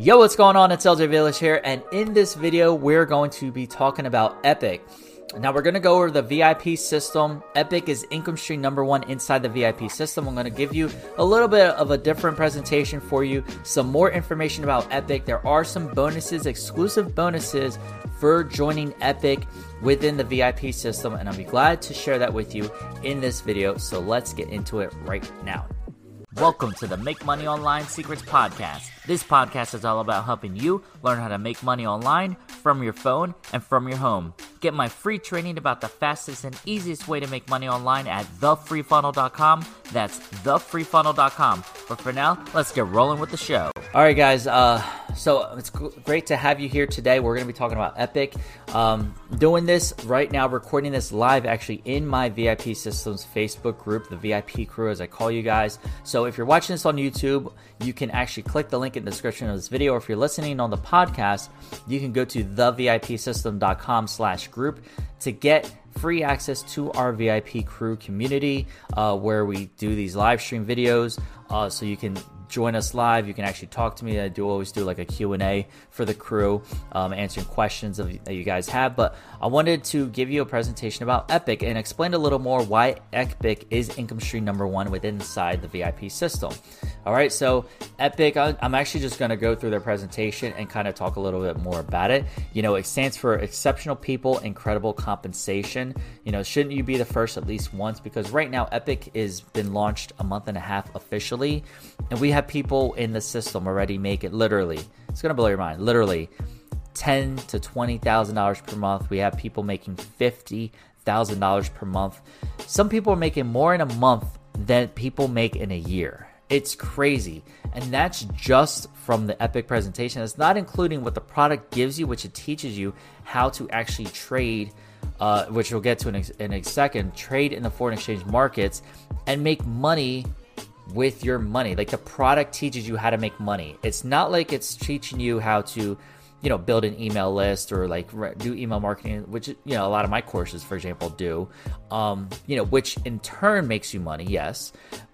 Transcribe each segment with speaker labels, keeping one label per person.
Speaker 1: Yo, what's going on? It's LJ Villanueva here, and in this video, we're going to be talking about Epic. Now, we're going to go over the VIP system. Epic is income stream number one inside the VIP system. I'm going to give you a little bit of a different presentation for you, some more information about Epic. There are some bonuses, exclusive bonuses for joining Epic within the VIP system, and I'll be glad to share that with you in this video. So, let's get into it right now. Welcome to the Make Money Online Secrets Podcast. This podcast is all about helping you learn how to make money online from your phone and from your home. Get my free training about the fastest and easiest way to make money online at thefreefunnel.com. That's thefreefunnel.com. But for now, let's get rolling with the show. All right, guys. Uh, so it's great to have you here today. We're going to be talking about Epic. Um, doing this right now, recording this live actually in my VIP Systems Facebook group, the VIP crew, as I call you guys. So if you're watching this on YouTube, you can actually click the link in the description of this video. Or if you're listening on the podcast, you can go to thevipsystem.com slash group to get free access to our VIP crew community uh, where we do these live stream videos. Uh, so you can join us live. You can actually talk to me. I do always do like a Q&A for the crew, um, answering questions of, that you guys have. But I wanted to give you a presentation about Epic and explain a little more why Epic is income stream number one within inside the VIP system. All right, so Epic, I'm actually just going to go through their presentation and kind of talk a little bit more about it. You know, it stands for exceptional people, incredible compensation. You know, shouldn't you be the first at least once? Because right now, Epic has been launched a month and a half officially, and we have people in the system already make it literally. It's going to blow your mind. Literally, ten to twenty thousand dollars per month. We have people making fifty thousand dollars per month. Some people are making more in a month than people make in a year. It's crazy. And that's just from the Epic presentation. It's not including what the product gives you, which it teaches you how to actually trade, uh, which we'll get to in a, in a second, trade in the foreign exchange markets and make money with your money. Like the product teaches you how to make money. It's not like it's teaching you how to you know build an email list or like do email marketing which you know a lot of my courses for example do um you know which in turn makes you money yes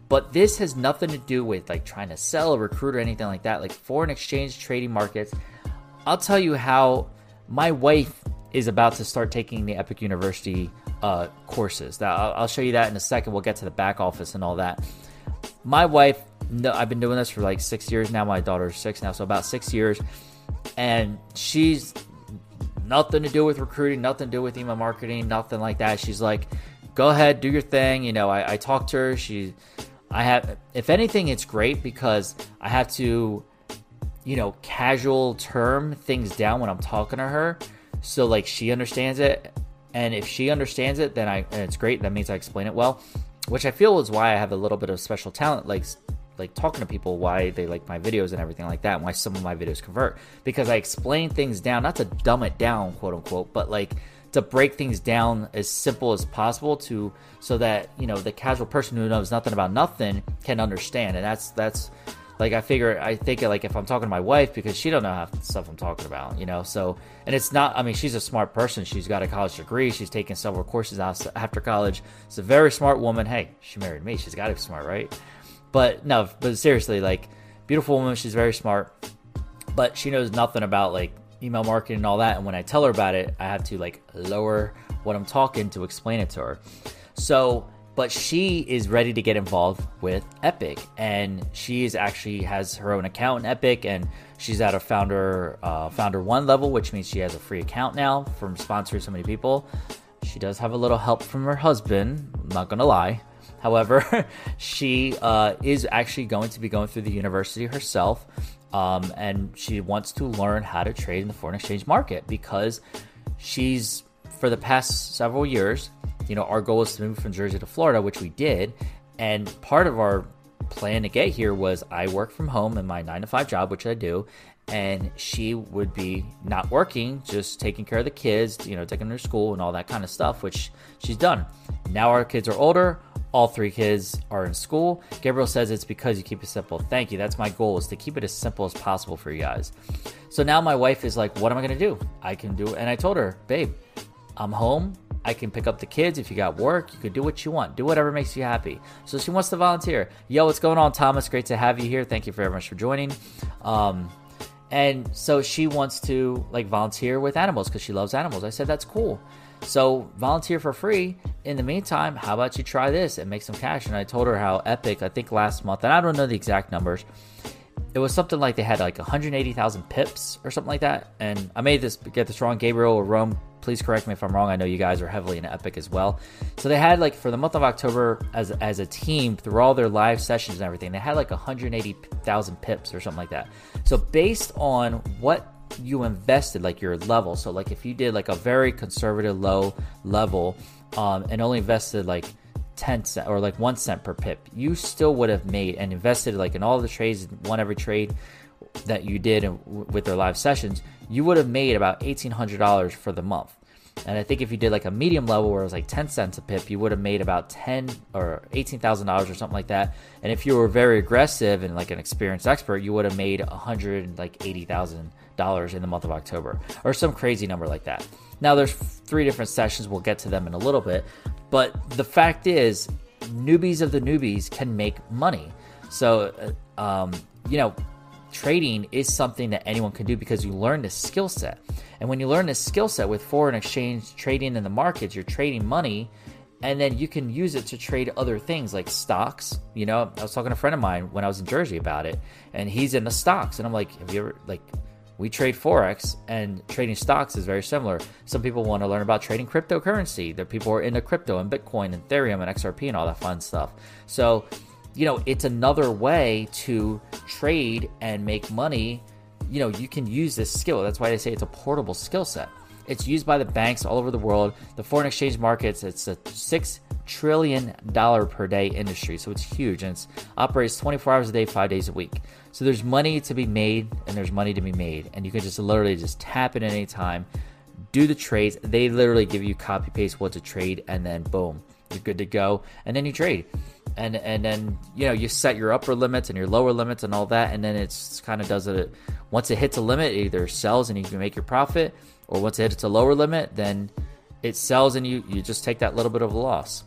Speaker 1: but this has nothing to do with like trying to sell a recruit or anything like that. Like foreign exchange trading markets. I'll tell you how my wife is about to start taking the Epic University uh, courses. Now, I'll, I'll show you that in a second. We'll get to the back office and all that. My wife, no, I've been doing this for like six years now. My daughter's six now, so about six years. And she's nothing to do with recruiting, nothing to do with email marketing, nothing like that. She's like, go ahead, do your thing. You know, I, I talked to her. She I have, if anything, it's great because I have to, you know, casual term things down when I'm talking to her. So, like, she understands it. And if she understands it, then I, and it's great. That means I explain it well, which I feel is why I have a little bit of special talent, like, like talking to people why they like my videos and everything like that and why some of my videos convert. Because I explain things down not to dumb it down quote unquote but like to break things down as simple as possible to so that you know the casual person who knows nothing about nothing can understand and that's that's like I figure I think like if I'm talking to my wife because she don't know the stuff I'm talking about, you know. So and it's not. I mean, she's a smart person. She's got a college degree. She's taken several courses after college. It's a very smart woman. Hey, she married me. She's got to be smart, right? But no, but seriously, like beautiful woman. She's very smart, but she knows nothing about like email marketing and all that. And when I tell her about it, I have to like lower what I'm talking to explain it to her. So, but she is ready to get involved with Epic, and she is actually has her own account in Epic, and she's at a founder uh, founder one level, which means she has a free account now from sponsoring so many people. She does have a little help from her husband. I'm not gonna lie. However, she uh, is actually going to be going through the university herself um, and she wants to learn how to trade in the foreign exchange market because she's for the past several years you know our goal is to move from jersey to florida which we did and part of our plan to get here was i work from home in my nine to five job which i do and she would be not working just taking care of the kids you know taking them to school and all that kind of stuff which she's done now our kids are older all three kids are in school. Gabriel says it's because you keep it simple. Thank you. That's my goal is to keep it as simple as possible for you guys. So now my wife is like, what am I going to do? I can do it. And I told her, babe, I'm home. I can pick up the kids. If you got work, you can do what you want. Do whatever makes you happy. So she wants to volunteer. Yo, what's going on, Thomas? Great to have you here. Thank you very much for joining. Um, And so she wants to like volunteer with animals because she loves animals. I said, that's cool. So volunteer for free. In the meantime, how about you try this and make some cash? And I told her how epic, I think last month, and I don't know the exact numbers. It was something like they had like 180,000 pips or something like that. And I made this get this wrong. Gabriel or Rome, please correct me if I'm wrong. I know you guys are heavily in Epic as well. So they had like for the month of October as as a team through all their live sessions and everything, they had like 180,000 pips or something like that. So based on what you invested like your level. So like if you did like a very conservative low level um, and only invested like 10 cent or like 1 cent per pip, you still would have made and invested like in all the trades, won every trade that you did in, with their live sessions, you would have made about $1800 for the month. And I think if you did like a medium level where it was like 10 cents a pip, you would have made about 10 or $18,000 or something like that. And if you were very aggressive and like an experienced expert, you would have made 100 like $80,000 in the month of October or some crazy number like that. Now there's three different sessions. We'll get to them in a little bit. But the fact is, newbies of the newbies can make money. So, uh, um, you know, trading is something that anyone can do because you learn this skill set. And when you learn this skill set with foreign exchange trading in the markets, you're trading money and then you can use it to trade other things like stocks. You know, I was talking to a friend of mine when I was in Jersey about it, and he's in the stocks. And I'm like, have you ever, like, we trade Forex and trading stocks is very similar. Some people want to learn about trading cryptocurrency. There people are into crypto and Bitcoin and Ethereum and XRP and all that fun stuff. So, you know, it's another way to trade and make money. You know, you can use this skill. That's why they say it's a portable skill set. It's used by the banks all over the world. The foreign exchange markets, it's a six trillion dollar per day industry, so it's huge and it operates 24 hours a day, five days a week. So there's money to be made and there's money to be made, and you can just literally just tap it any time, do the trades. They literally give you copy paste what to trade, and then boom, you're good to go, and then you trade. And, and then you know you set your upper limits and your lower limits and all that and then it's kind of does it once it hits a limit it either sells and you can make your profit or once it hits a lower limit then it sells and you you just take that little bit of a loss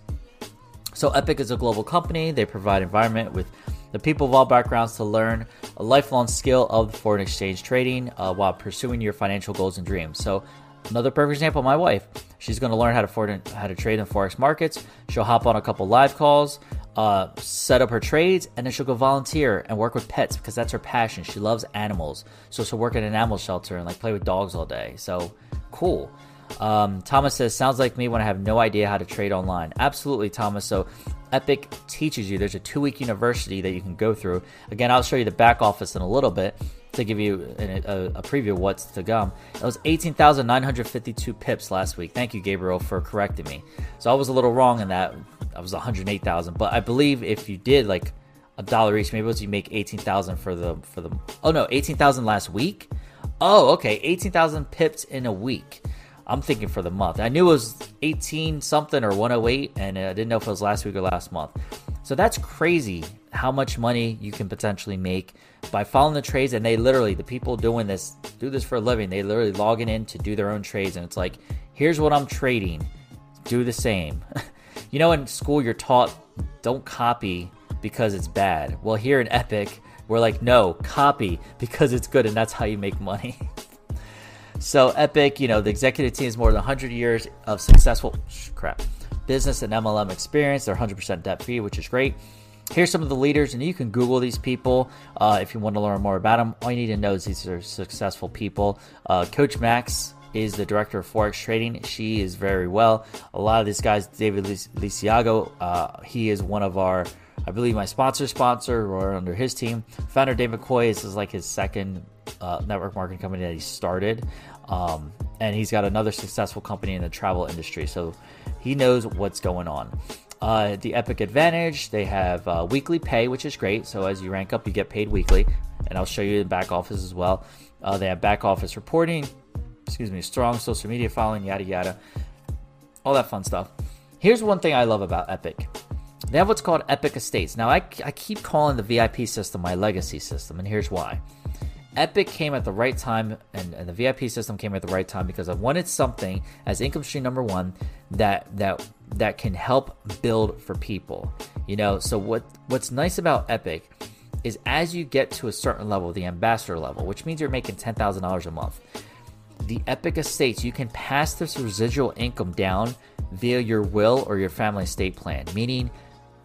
Speaker 1: so epic is a global company they provide environment with the people of all backgrounds to learn a lifelong skill of foreign exchange trading uh, while pursuing your financial goals and dreams so Another perfect example, my wife. She's going to learn how to foreign, how to trade in forex markets. She'll hop on a couple live calls, uh, set up her trades, and then she'll go volunteer and work with pets because that's her passion. She loves animals, so she'll work at an animal shelter and like play with dogs all day. So cool. Um, Thomas says, "Sounds like me when I have no idea how to trade online." Absolutely, Thomas. So Epic teaches you. There's a two-week university that you can go through. Again, I'll show you the back office in a little bit to give you a, a, a preview of what's to come. It was 18,952 pips last week. Thank you, Gabriel, for correcting me. So I was a little wrong in that. I was 108,000, but I believe if you did like a dollar each, maybe it was you make 18,000 for the for the. Oh no, 18,000 last week. Oh, okay, 18,000 pips in a week. I'm thinking for the month. I knew it was 18 something or 108, and uh, I didn't know if it was last week or last month. So that's crazy how much money you can potentially make by following the trades. And they literally, the people doing this, do this for a living. They literally logging in to do their own trades. And it's like, here's what I'm trading. Do the same. you know, in school, you're taught don't copy because it's bad. Well, here in Epic, we're like, no, copy because it's good. And that's how you make money. so, Epic, you know, the executive team is more than 100 years of successful crap business and MLM experience. They're 100% debt free, which is great. Here's some of the leaders, and you can Google these people uh, if you want to learn more about them. All you need to know is these are successful people. Uh, Coach Max is the director of Forex trading. She is very well. A lot of these guys, David Lisiago, uh, he is one of our, I believe, my sponsor sponsor or under his team. Founder Dave McCoy, this is like his second uh, network marketing company that he started. Um, and he's got another successful company in the travel industry. So he knows what's going on. Uh, the Epic Advantage, they have uh, weekly pay, which is great. So as you rank up, you get paid weekly. And I'll show you the back office as well. Uh, they have back office reporting, excuse me, strong social media following, yada yada, all that fun stuff. Here's one thing I love about Epic. They have what's called Epic Estates. Now, I, I keep calling the VIP system my legacy system, and here's why. Epic came at the right time, and, and, the VIP system came at the right time because I wanted something as income stream number one that that that can help build for people. You know, so what what's nice about Epic is as you get to a certain level, the ambassador level, which means you're making $10,000 a month, the Epic Estates, you can pass this residual income down via your will or your family estate plan, meaning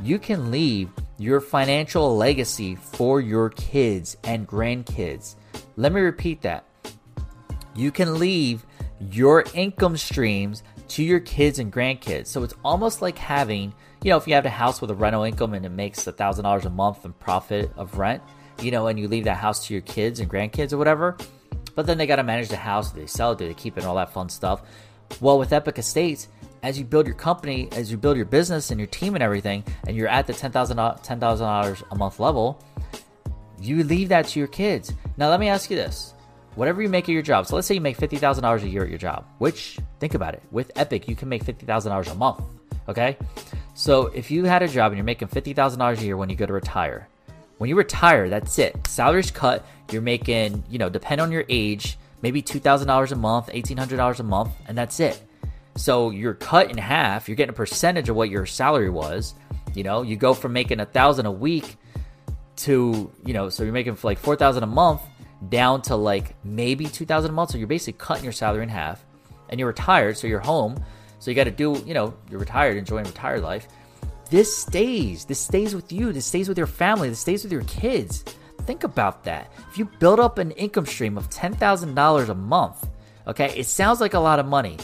Speaker 1: you can leave your financial legacy for your kids and grandkids. Let me repeat that. You can leave your income streams to your kids and grandkids. So it's almost like having, you know, if you have a house with a rental income and it makes a thousand dollars a month in profit of rent, you know, and you leave that house to your kids and grandkids or whatever, but then they got to manage the house. Do they sell it? Do they keep it? And all that fun stuff. Well, with Epic Estates, as you build your company, as you build your business and your team and everything, and you're at the $10,000 $10, a month level, you leave that to your kids. Now, let me ask you this whatever you make at your job. So let's say you make fifty thousand dollars a year at your job. Which think about it, with Epic you can make fifty thousand dollars a month. Okay, so if you had a job and you're making fifty thousand dollars a year when you go to retire, when you retire, that's it. Salary's cut. You're making, you know, depend on your age, maybe two thousand dollars a month, eighteen hundred dollars a month, and that's it. So you're cut in half. You're getting a percentage of what your salary was. You know, you go from making a thousand a week to, you know, so you're making like four thousand a month down to like maybe 2000 a month so you're basically cutting your salary in half and you're retired so you're home so you got to do you know you're retired enjoying retired life this stays this stays with you this stays with your family this stays with your kids think about that if you build up an income stream of $10000 a month okay it sounds like a lot of money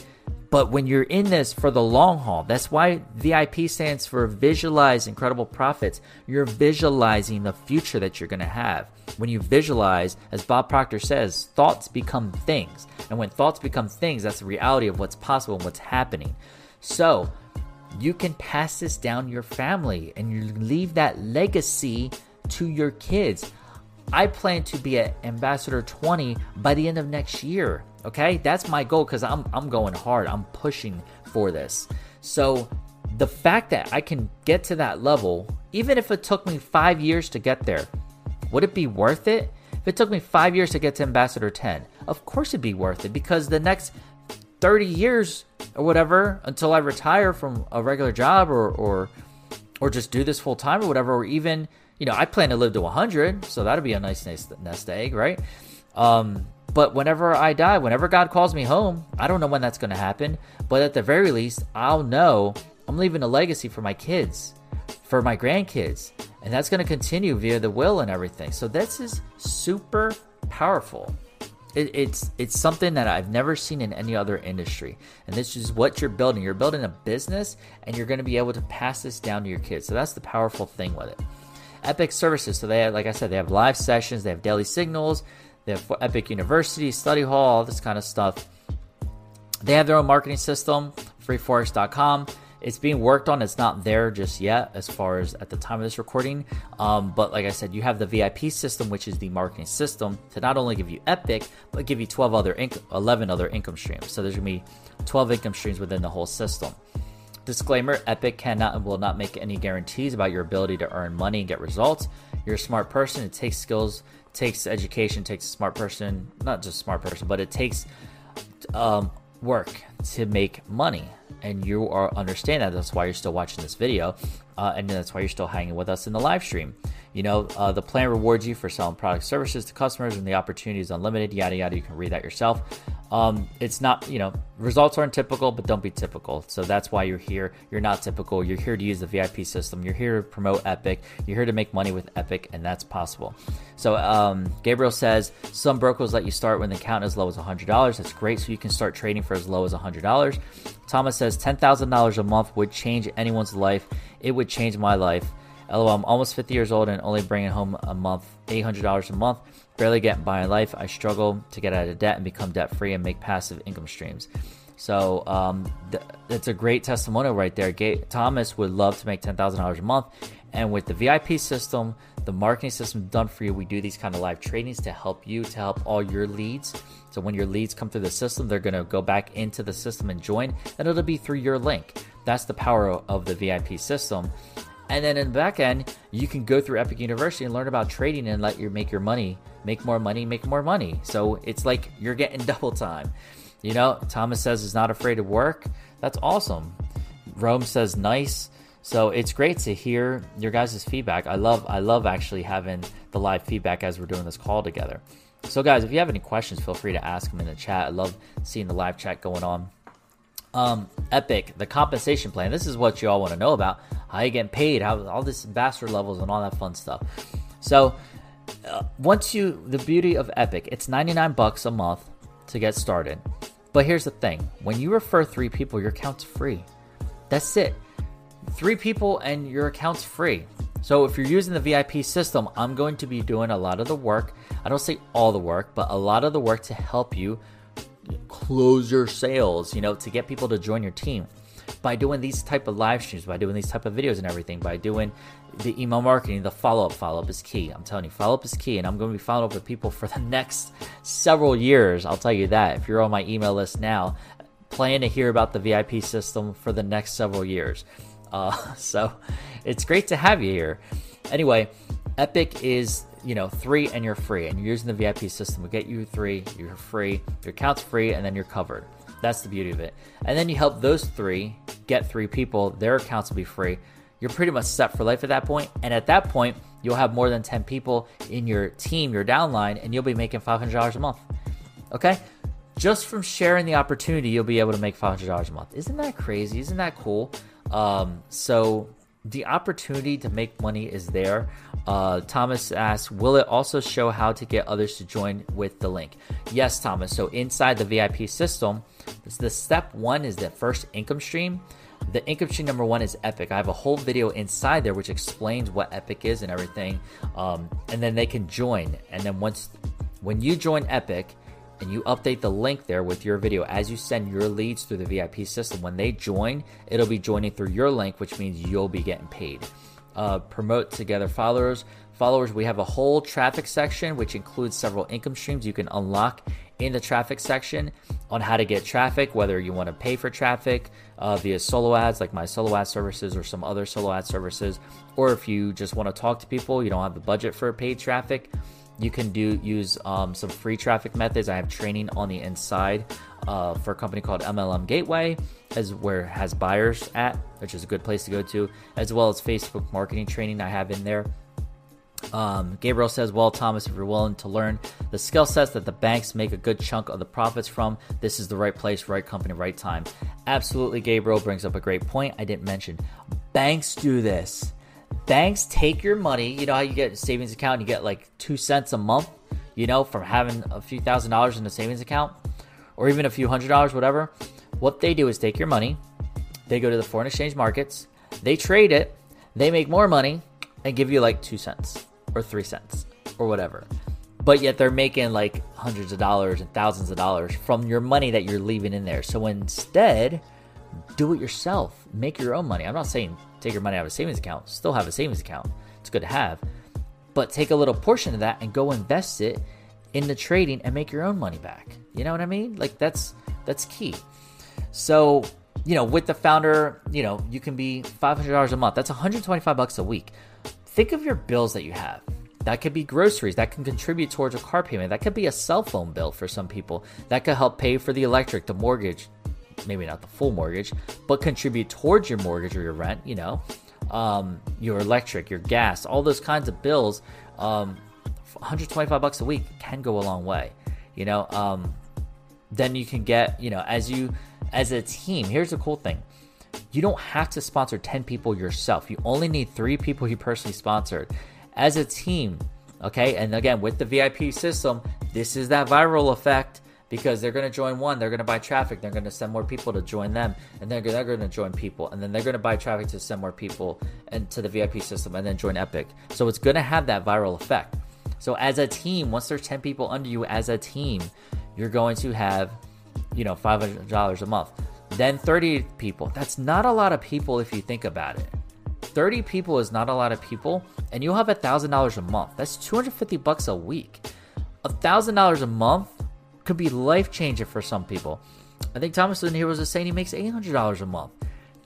Speaker 1: but when you're in this for the long haul, that's why VIP stands for visualize incredible profits. You're visualizing the future that you're going to have. When you visualize, as Bob Proctor says, thoughts become things. And when thoughts become things, that's the reality of what's possible and what's happening. So, you can pass this down your family and you leave that legacy to your kids. I plan to be at Ambassador 20 by the end of next year. Okay, that's my goal because I'm I'm going hard. I'm pushing for this. So the fact that I can get to that level, even if it took me five years to get there, would it be worth it? If it took me five years to get to Ambassador 10, of course it'd be worth it because the next 30 years or whatever until I retire from a regular job or or or just do this full time or whatever, or even you know I plan to live to 100, so that'd be a nice nest, egg, right? Um, but whenever I die, whenever God calls me home, I don't know when that's going to happen. But at the very least, I'll know I'm leaving a legacy for my kids, for my grandkids. And that's going to continue via the will and everything. So this is super powerful. It, it's it's something that I've never seen in any other industry, and this is what you're building. You're building a business, and you're going to be able to pass this down to your kids. So that's the powerful thing with it. Epic services. So they have, like I said, they have live sessions, they have daily signals, they have Epic University, Study Hall, all this kind of stuff. They have their own marketing system, freeforex.com. It's being worked on. It's not there just yet, as far as at the time of this recording. Um, but like I said, you have the VIP system, which is the marketing system to not only give you Epic, but give you 12 other, inc- 11 other income streams. So there's gonna be 12 income streams within the whole system. Disclaimer Epic cannot and will not make any guarantees about your ability to earn money and get results. You're a smart person. It takes skills takes education, takes a smart person, not just a smart person, but it takes um, work to make money. And you are understand that. That's why you're still watching this video, uh, and that's why you're still hanging with us in the live stream. You know, uh, the plan rewards you for selling product services to customers, and the opportunity is unlimited. Yada yada. You can read that yourself. Um, it's not, you know, results aren't typical, but don't be typical. So that's why you're here. You're not typical. You're here to use the VIP system. You're here to promote Epic. You're here to make money with Epic, and that's possible. So um, Gabriel says some brokers let you start when the account is as low as $100. That's great. So you can start trading for as low as $100. Thomas says $10,000 a month would change anyone's life. It would change my life. LOL, I'm almost 50 years old and only bringing home a month, $800 a month barely getting by in life. I struggle to get out of debt and become debt free and make passive income streams. So um, th- it's a great testimonial right there. Ga- Thomas would love to make ten thousand dollars a month, and with the VIP system, the marketing system done for you, we do these kind of live trainings to help you to help all your leads. So when your leads come through the system, they're going to go back into the system and join, and it'll be through your link. That's the power of the VIP system. And then in the back end, you can go through Epic University and learn about trading and let you make your money, make more money, make more money. So it's like you're getting double time. You know, Thomas says is not afraid of work. That's awesome. Rome says nice. So it's great to hear your guys' feedback. I love I love actually having the live feedback as we're doing this call together. So guys, if you have any questions, feel free to ask them in the chat. I love seeing the live chat going on. Um, Epic, the compensation plan. This is what you all want to know about. How you getting paid? How all this ambassador levels and all that fun stuff. So uh, once you, the beauty of Epic, it's 99 bucks a month to get started. But here's the thing: when you refer three people, your account's free. That's it. Three people and your account's free. So if you're using the VIP system, I'm going to be doing a lot of the work. I don't say all the work, but a lot of the work to help you close your sales, you know, to get people to join your team by doing these type of live streams, by doing these type of videos and everything, by doing the email marketing, the follow up. Follow up is key. I'm telling you, follow up is key, and I'm going to be following up with people for the next several years. I'll tell you that. If you're on my email list now, plan to hear about the VIP system for the next several years. Uh, so it's great to have you here. Anyway, Epic is you know three and you're free, and you're using the VIP system. We get you three, you're free, your account's free, and then you're covered. That's the beauty of it. And then you help those three get three people, their accounts will be free. You're pretty much set for life at that point. And at that point, you'll have more than 10 people in your team, your downline, and you'll be making $500 a month. Okay? Just from sharing the opportunity, you'll be able to make $500 a month. Isn't that crazy? Isn't that cool? Um, so the opportunity to make money is there. Uh, Thomas asks, will it also show how to get others to join with the link? Yes, Thomas. So inside the VIP system, the step one is the first income stream. The income stream number one is Epic. I have a whole video inside there which explains what Epic is and everything. Um, and then they can join. And then once, when you join Epic, and you update the link there with your video as you send your leads through the VIP system. When they join, it'll be joining through your link, which means you'll be getting paid. Uh, promote together followers. Followers, we have a whole traffic section which includes several income streams you can unlock in the traffic section on how to get traffic, whether you want to pay for traffic uh, via solo ads like my solo ad services or some other solo ad services, or if you just want to talk to people, you don't have the budget for paid traffic you can do use um, some free traffic methods. I have training on the inside uh, for a company called MLM Gateway, as where has buyers at, which is a good place to go to, as well as Facebook marketing training I have in there. Um, Gabriel says, Well, Thomas, if you're willing to learn the skill sets that the banks make a good chunk of the profits from, this is the right place, right company, right time. Absolutely, Gabriel brings up a great point I didn't mention. Banks do this banks take your money. You know how you get a savings account and you get like two cents a month, you know, from having a few thousand dollars in a savings account or even a few hundred dollars, whatever. What they do is take your money, they go to the foreign exchange markets, they trade it, they make more money and give you like two cents or three cents or whatever. But yet they're making like hundreds of dollars and thousands of dollars from your money that you're leaving in there. So instead, do it yourself. Make your own money. I'm not saying take your money out of a savings account, still have a savings account. It's good to have. But take a little portion of that and go invest it in the trading and make your own money back. You know what I mean? Like that's that's key. So, you know, with the founder, you know, you can be $500 a month. That's 125 bucks a week. Think of your bills that you have. That could be groceries. That can contribute towards a car payment. That could be a cell phone bill for some people. That could help pay for the electric, the mortgage, maybe not the full mortgage, but contribute towards your mortgage or your rent, you know, um, your electric, your gas, all those kinds of bills, um, 125 bucks a week can go a long way, you know. Um, then you can get, you know, as you, as a team, here's the cool thing. You don't have to sponsor 10 people yourself. You only need three people you personally sponsored. As a team, okay, and again, with the VIP system, this is that viral effect because they're going to join one, they're going to buy traffic, they're going to send more people to join them, and then they're going to join people, and then they're going to buy traffic to send more people into the VIP system, and then join Epic. So it's going to have that viral effect. So as a team, once there's 10 people under you as a team, you're going to have, you know, $500 a month. Then 30 people. That's not a lot of people if you think about it. 30 people is not a lot of people, and you'll have $1,000 a month. That's 250 bucks a week. $1,000 a month could be life changing for some people. I think Thomas in here was saying he makes $800 a month.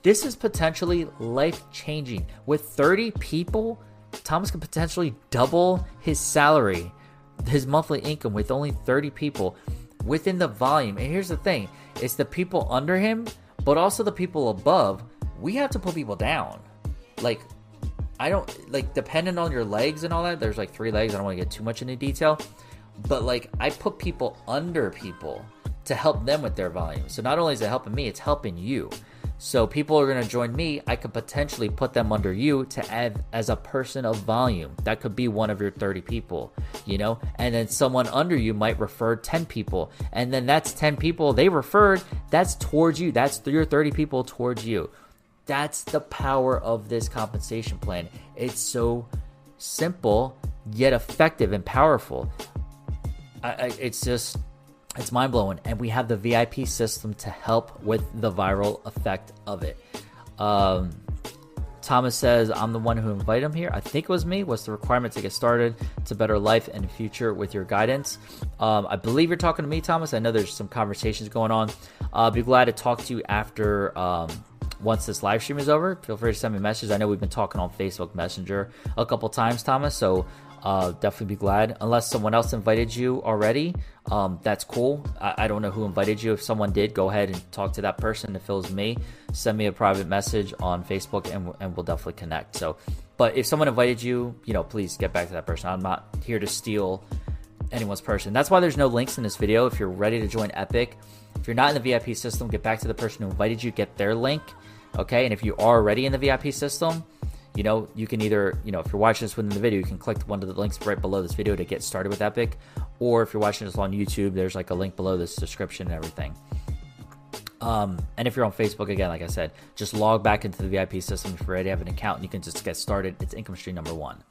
Speaker 1: This is potentially life changing. With 30 people, Thomas could potentially double his salary, his monthly income with only 30 people within the volume. And here's the thing it's the people under him, but also the people above. We have to put people down. like I don't like depending on your legs and all that. There's like three legs. I don't want to get too much into detail, but like I put people under people to help them with their volume. So not only is it helping me, it's helping you. So people are going to join me. I could potentially put them under you to add as a person of volume. That could be one of your 30 people, you know? And then someone under you might refer 10 people. And then that's 10 people they referred. That's towards you. That's your 30 people towards you. That's the power of this compensation plan. It's so simple, yet effective and powerful. I, it's just it's mind blowing. And we have the VIP system to help with the viral effect of it. Um, Thomas says, I'm the one who invited him here. I think it was me. What's the requirement to get started to better life and future with your guidance? Um, I believe you're talking to me, Thomas. I know there's some conversations going on. I'll be glad to talk to you after. Um, once this live stream is over, feel free to send me a message. I know we've been talking on Facebook Messenger a couple times, Thomas. So uh, definitely be glad. Unless someone else invited you already, um, that's cool. I, I, don't know who invited you. If someone did, go ahead and talk to that person. If it was me, send me a private message on Facebook and, and we'll definitely connect. So, but if someone invited you, you know, please get back to that person. I'm not here to steal anyone's person. That's why there's no links in this video. If you're ready to join Epic, if you're not in the VIP system, get back to the person who invited you, get their link. Okay. And if you are already in the VIP system, you know, you can either, you know, if you're watching this within the video, you can click one of the links right below this video to get started with Epic. Or if you're watching this on YouTube, there's like a link below this description and everything. Um, and if you're on Facebook, again, like I said, just log back into the VIP system if you already have an account and you can just get started. It's income stream number one.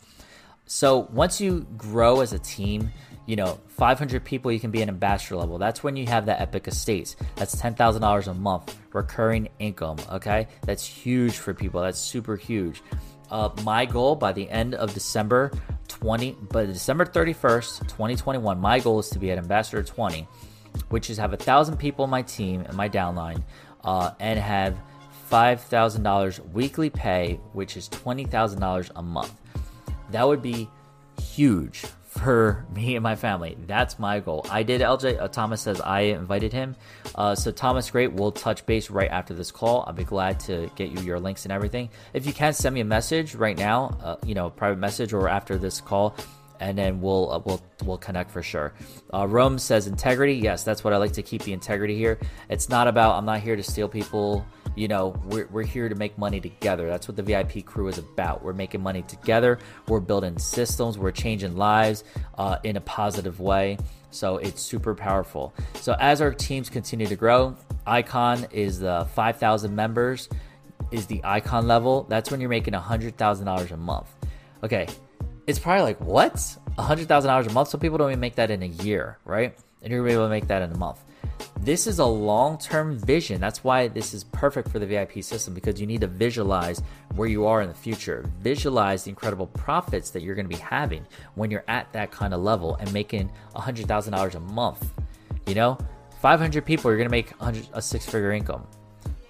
Speaker 1: So once you grow as a team, you know, 500 people, you can be an ambassador level. That's when you have that epic estates. That's $10,000 a month recurring income. Okay. That's huge for people. That's super huge. Uh, my goal by the end of December 20, by December 31st, 2021, my goal is to be at Ambassador 20, which is have a thousand people in my team and my downline, uh, and have $5,000 weekly pay, which is $20,000 a month. That would be huge for me and my family. That's my goal. I did LJ. Uh, Thomas says I invited him. Uh, so Thomas, great. We'll touch base right after this call. I'll be glad to get you your links and everything. If you can send me a message right now, uh, you know, private message or after this call, and then we'll uh, we'll we'll connect for sure. Uh, Rome says integrity. Yes, that's what I like to keep the integrity here. It's not about I'm not here to steal people you know, we're, we're here to make money together. That's what the VIP crew is about. We're making money together. We're building systems. We're changing lives uh, in a positive way. So it's super powerful. So as our teams continue to grow, Icon is the 5,000 members is the Icon level. That's when you're making $100,000 a month. Okay, it's probably like, what? $100,000 a month? Some people don't even make that in a year, right? And you're able to make that in a month. This is a long term vision. That's why this is perfect for the VIP system because you need to visualize where you are in the future. Visualize the incredible profits that you're going to be having when you're at that kind of level and making $100,000 a month. You know, 500 people, you're going to make a six figure income.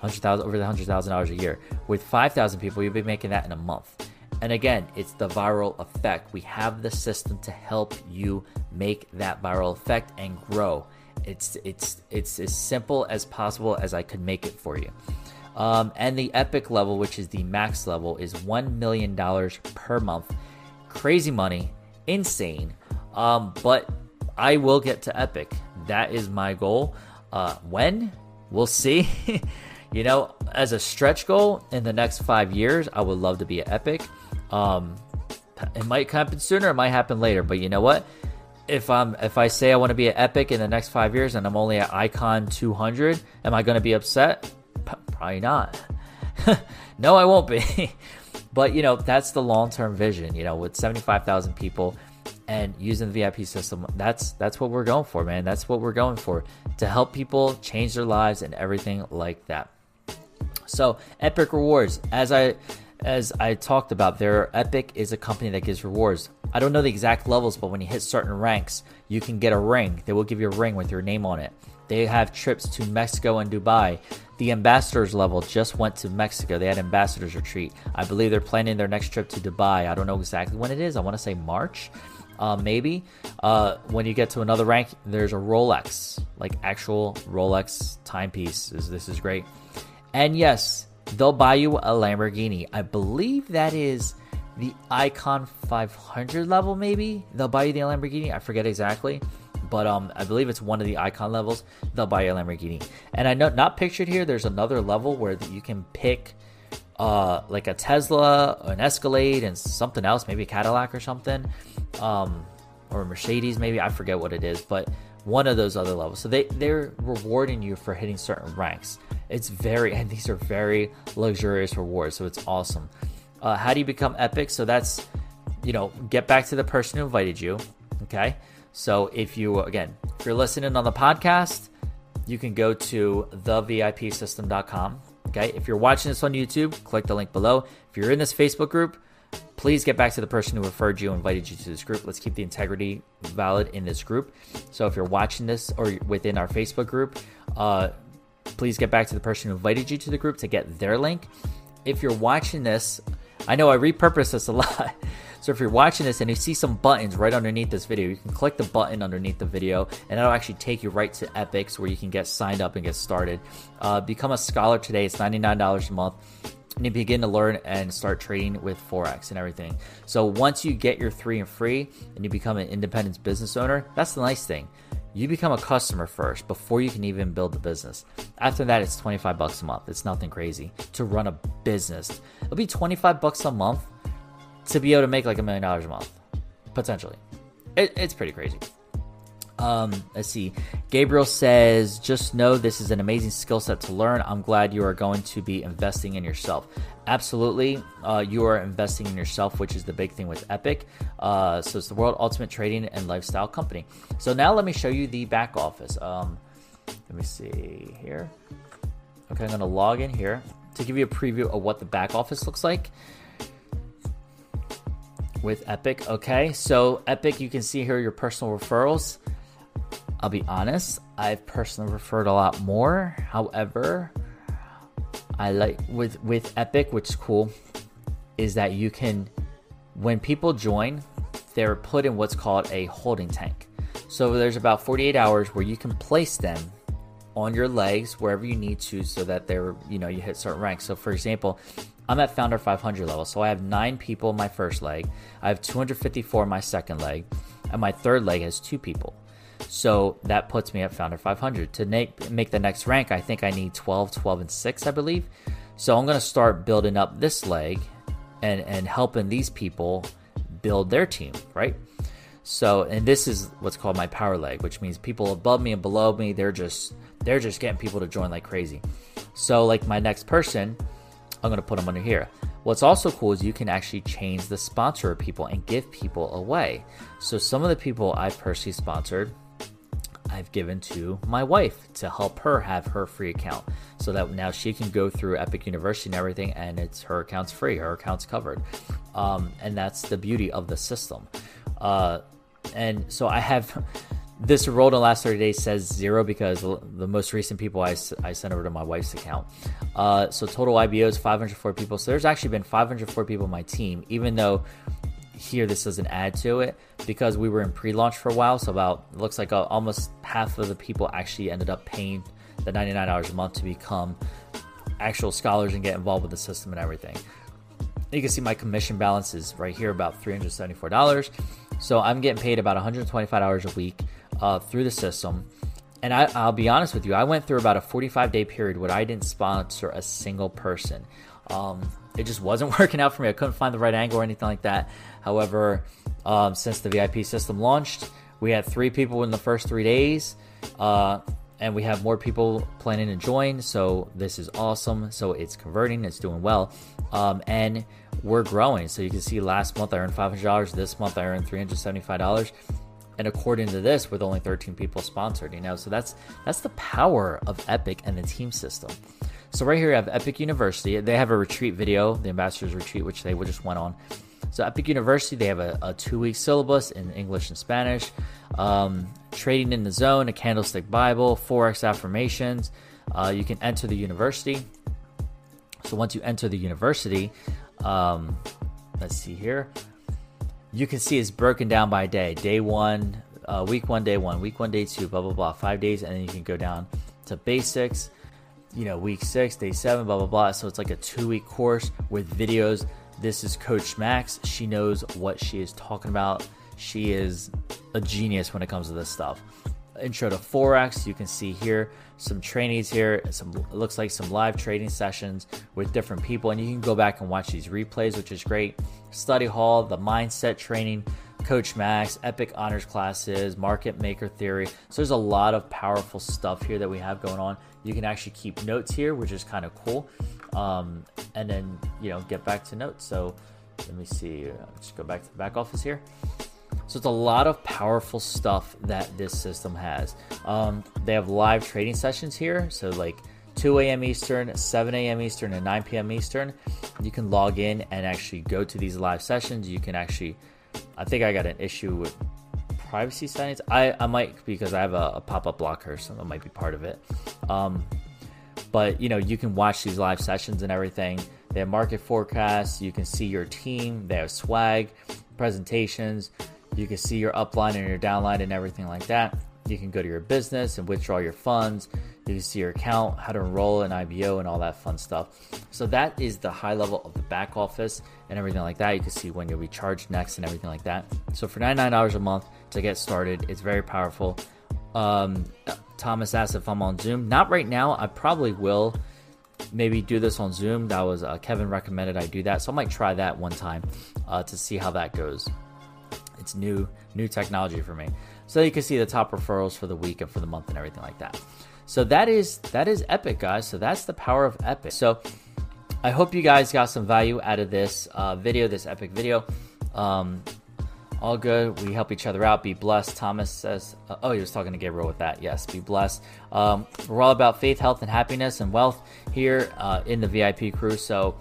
Speaker 1: 100,000 over the $100,000 a year. With 5,000 people, you'll be making that in a month. And again, it's the viral effect. We have the system to help you make that viral effect and grow. It's it's it's as simple as possible as I could make it for you. Um, and the epic level, which is the max level, is one million dollars per month. Crazy money, insane. Um, but I will get to epic. That is my goal. Uh, when we'll see. you know, as a stretch goal in the next five years, I would love to be at epic. Um, it might happen sooner, it might happen later, but you know what? if I'm if I say I want to be at Epic in the next five years and I'm only at Icon 200, am I going to be upset? P- probably not. no, I won't be. but you know that's the long term vision. You know, with 75,000 people and using the VIP system, that's that's what we're going for, man. That's what we're going for to help people change their lives and everything like that. So Epic Rewards, as I as I talked about, their Epic is a company that gives rewards. I don't know the exact levels, but when you hit certain ranks, you can get a ring. They will give you a ring with your name on it. They have trips to Mexico and Dubai. The ambassadors level just went to Mexico. They had ambassadors retreat. I believe they're planning their next trip to Dubai. I don't know exactly when it is. I want to say March, uh, maybe. Uh, when you get to another rank, there's a Rolex, like actual Rolex timepiece. This is great. And yes, they'll buy you a Lamborghini. I believe that is the Icon 500 level, maybe. They'll buy you the Lamborghini. I forget exactly. But um, I believe it's one of the icon levels. They'll buy you a Lamborghini, and I know not pictured here. There's another level where you can pick uh, like a Tesla, an Escalade, and something else, maybe a Cadillac or something, um, or Mercedes, maybe I forget what it is, but one of those other levels. So they they're rewarding you for hitting certain ranks. It's very and these are very luxurious rewards, so it's awesome. Uh, how do you become epic? So that's you know get back to the person who invited you. Okay, so if you again if you're listening on the podcast, you can go to thevipsystem.com Okay, if you're watching this on YouTube, click the link below. If you're in this Facebook group, please get back to the person who referred you, invited you to this group. Let's keep the integrity valid in this group. So if you're watching this or within our Facebook group, uh, please get back to the person who invited you to the group to get their link. If you're watching this, I know I repurpose this a lot. So if you're watching this and you see some buttons right underneath this video, you can click the button underneath the video and it'll actually take you right to Epic where you can get signed up and get started. Uh, become a scholar today. It's $99 a month and you begin to learn and start trading with forex and everything so once you get your three and free and you become an independent business owner that's the nice thing you become a customer first before you can even build the business after that it's 25 bucks a month it's nothing crazy to run a business it'll be 25 bucks a month to be able to make like a million dollars a month, potentially. It, it's pretty crazy. Um, let's see. Gabriel says, just know this is an amazing skill set to learn. I'm glad you are going to be investing in yourself. Absolutely. Uh, you are investing in yourself, which is the big thing with Epic. Uh, so it's the world ultimate trading and lifestyle company. So now let me show you the back office. Um, let me see here. Okay, I'm going to log in here to give you a preview of what the back office looks like with Epic. Okay, so Epic, you can see here your personal referrals. I'll be honest, I've personally referred a lot more. However, I like with with Epic, which is cool, is that you can when people join, they're put in what's called a holding tank. So there's about 48 hours where you can place them on your legs wherever you need to so that they're, you know, you hit certain ranks. So for example, I'm at founder 500 level. So I have nine people in my first leg. I have 254 in my second leg. And my third leg has two people. So that puts me at founder 500. To make, make the next rank, I think I need 12, 12, and 6, I believe. So I'm going to start building up this leg and, and helping these people build their team, right? So, and this is what's called my power leg, which means people above me and below me, they're just they're just getting people to join like crazy. So, like my next person, I'm going to put them under here. What's also cool is you can actually change the sponsor of people and give people away. So some of the people I've personally sponsored, I've given to my wife to help her have her free account so that now she can go through Epic University and everything and it's her account's free, her account's covered. Um, and that's the beauty of the system. Uh, and so I have this roll in the last 30 days says zero because the most recent people I, I sent over to my wife's account. Uh, so total IBO is 504 people. So there's actually been 504 people on my team, even though here this doesn't add to it because we were in pre-launch for a while. So about looks like uh, almost half of the people actually ended up paying the $99 a month to become actual scholars and get involved with the system and everything. You can see my commission balance is right here about $374. So I'm getting paid about $125 a week uh, through the system. And I, will be honest with you, I went through about a 45 day period where I didn't sponsor a single person. Um, it just wasn't working out for me. I couldn't find the right angle or anything like that. However, um, since the VIP system launched, we had three people in the first three days. Uh, and we have more people planning to join. So this is awesome. So it's converting, it's doing well, um, and we're growing. So you can see last month I earned five hundred dollars. This month I earned three hundred seventy five dollars and according to this with only 13 people sponsored you know so that's that's the power of epic and the team system so right here you have epic university they have a retreat video the ambassadors retreat which they just went on so epic university they have a, a two-week syllabus in english and spanish um, trading in the zone a candlestick bible forex affirmations uh, you can enter the university so once you enter the university um, let's see here you can see it's broken down by day. Day one, uh, week one, day one, week one, day two, blah, blah, blah. Five days, and then you can go down to basics. You know, week six, day seven, blah, blah, blah. So it's like a two week course with videos. This is Coach Max. She knows what she is talking about. She is a genius when it comes to this stuff. Intro to Forex, you can see here some trainings here. Some looks like some live trading sessions with different people, and you can go back and watch these replays, which is great. Study hall, the mindset training, Coach Max, Epic Honors classes, Market Maker Theory. So there's a lot of powerful stuff here that we have going on. You can actually keep notes here, which is kind of cool. Um, and then, you know, get back to notes. So let me see. Just go back to the back office here. So it's a lot of powerful stuff that this system has. Um, they have live trading sessions here. So like 2 a.m. Eastern, 7 a.m. Eastern, and 9 p.m. Eastern. You can log in and actually go to these live sessions. You can actually I think I got an issue with privacy settings. I, I might because I have a, a pop up blocker, so that might be part of it. Um, but you know, you can watch these live sessions and everything. They have market forecasts. You can see your team. They have swag, presentations. You can see your upline and your downline and everything like that. You can go to your business and withdraw your funds. You can see your account, how to enroll in IBO, and all that fun stuff. So that is the high level of the back office and everything like that. You can see when you'll be charged next and everything like that. So for $99 a month to get started, it's very powerful. Um, Thomas asked if I'm on Zoom. Not right now. I probably will maybe do this on Zoom. That was uh, Kevin recommended I do that, so I might try that one time uh, to see how that goes. It's new, new technology for me. So you can see the top referrals for the week and for the month and everything like that. So that is that is epic, guys. So that's the power of Epic. So I hope you guys got some value out of this uh, video, this epic video. Um, all good. We help each other out. Be blessed. Thomas says, uh, oh, he was talking to Gabriel with that. Yes, be blessed. Um, we're all about faith, health, and happiness and wealth here uh, in the VIP crew. So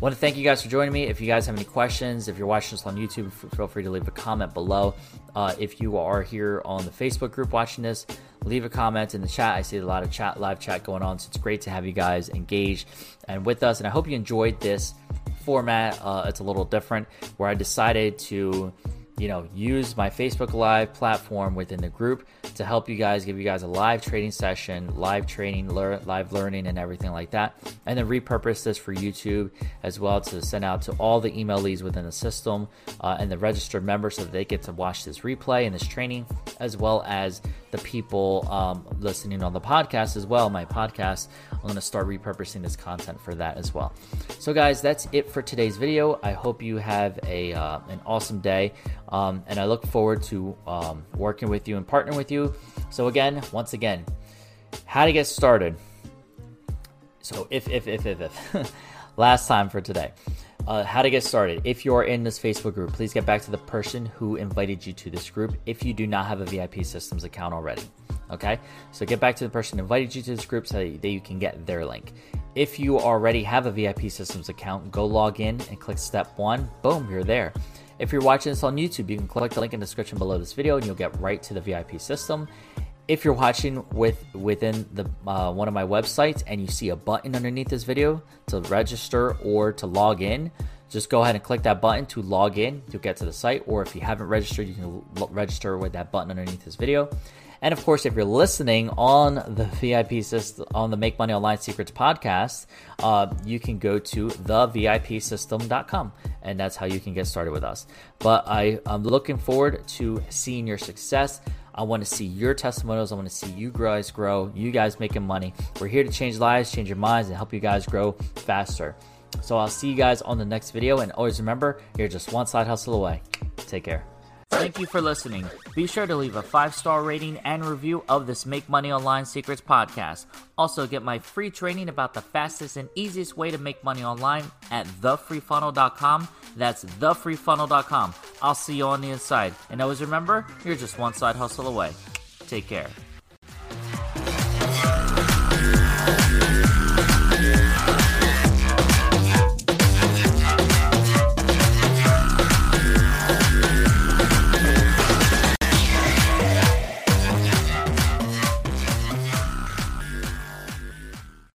Speaker 1: want to thank you guys for joining me. If you guys have any questions, if you're watching this on YouTube, feel free to leave a comment below. Uh, if you are here on the Facebook group watching this, leave a comment in the chat. I see a lot of chat, live chat going on, so it's great to have you guys engaged and with us. And I hope you enjoyed this format. Uh, it's a little different, where I decided to you know, use my Facebook Live platform within the group to help you guys, give you guys a live trading session, live training, lear- live learning, and everything like that. And then repurpose this for YouTube as well to send out to all the email leads within the system uh, and the registered members so they get to watch this replay and this training, as well as the people um, listening on the podcast as well. My podcast, I'm going to start repurposing this content for that as well. So, guys, that's it for today's video. I hope you have a uh, an awesome day. Um, and I look forward to um, working with you and partnering with you. So, again, once again, how to get started. So, if, if, if, if, if, last time for today. Uh, how to get started. If you're in this Facebook group, please get back to the person who invited you to this group if you do not have a VIP Systems account already. Okay, so get back to the person who invited you to this group so that you can get their link. If you already have a VIP Systems account, go log in and click step one. Boom, you're there. If you're watching this on YouTube, you can click the link in the description below this video and you'll get right to the VIP system. If you're watching with within the uh, one of my websites and you see a button underneath this video to register or to log in, just go ahead and click that button to log in. You'll get to the site, or if you haven't registered, you can register with that button underneath this video. And of course, if you're listening on the VIP system, on the Make Money Online Secrets podcast, uh, you can go to thevipsystem.com and that's how you can get started with us. But I, I'm looking forward to seeing your success. I want to see your testimonials. I want to see you guys grow, you guys making money. We're here to change lives, change your minds, and help you guys grow faster. So I'll see you guys on the next video. And always remember, you're just one side hustle away. Take care. Thank you for listening. Be sure to leave a five star rating and review of this Make Money Online Secrets podcast. Also, get my free training about the fastest and easiest way to make money online at thefreefunnel.com. That's thefreefunnel.com. I'll see you on the inside. And always remember, you're just one side hustle away. Take care.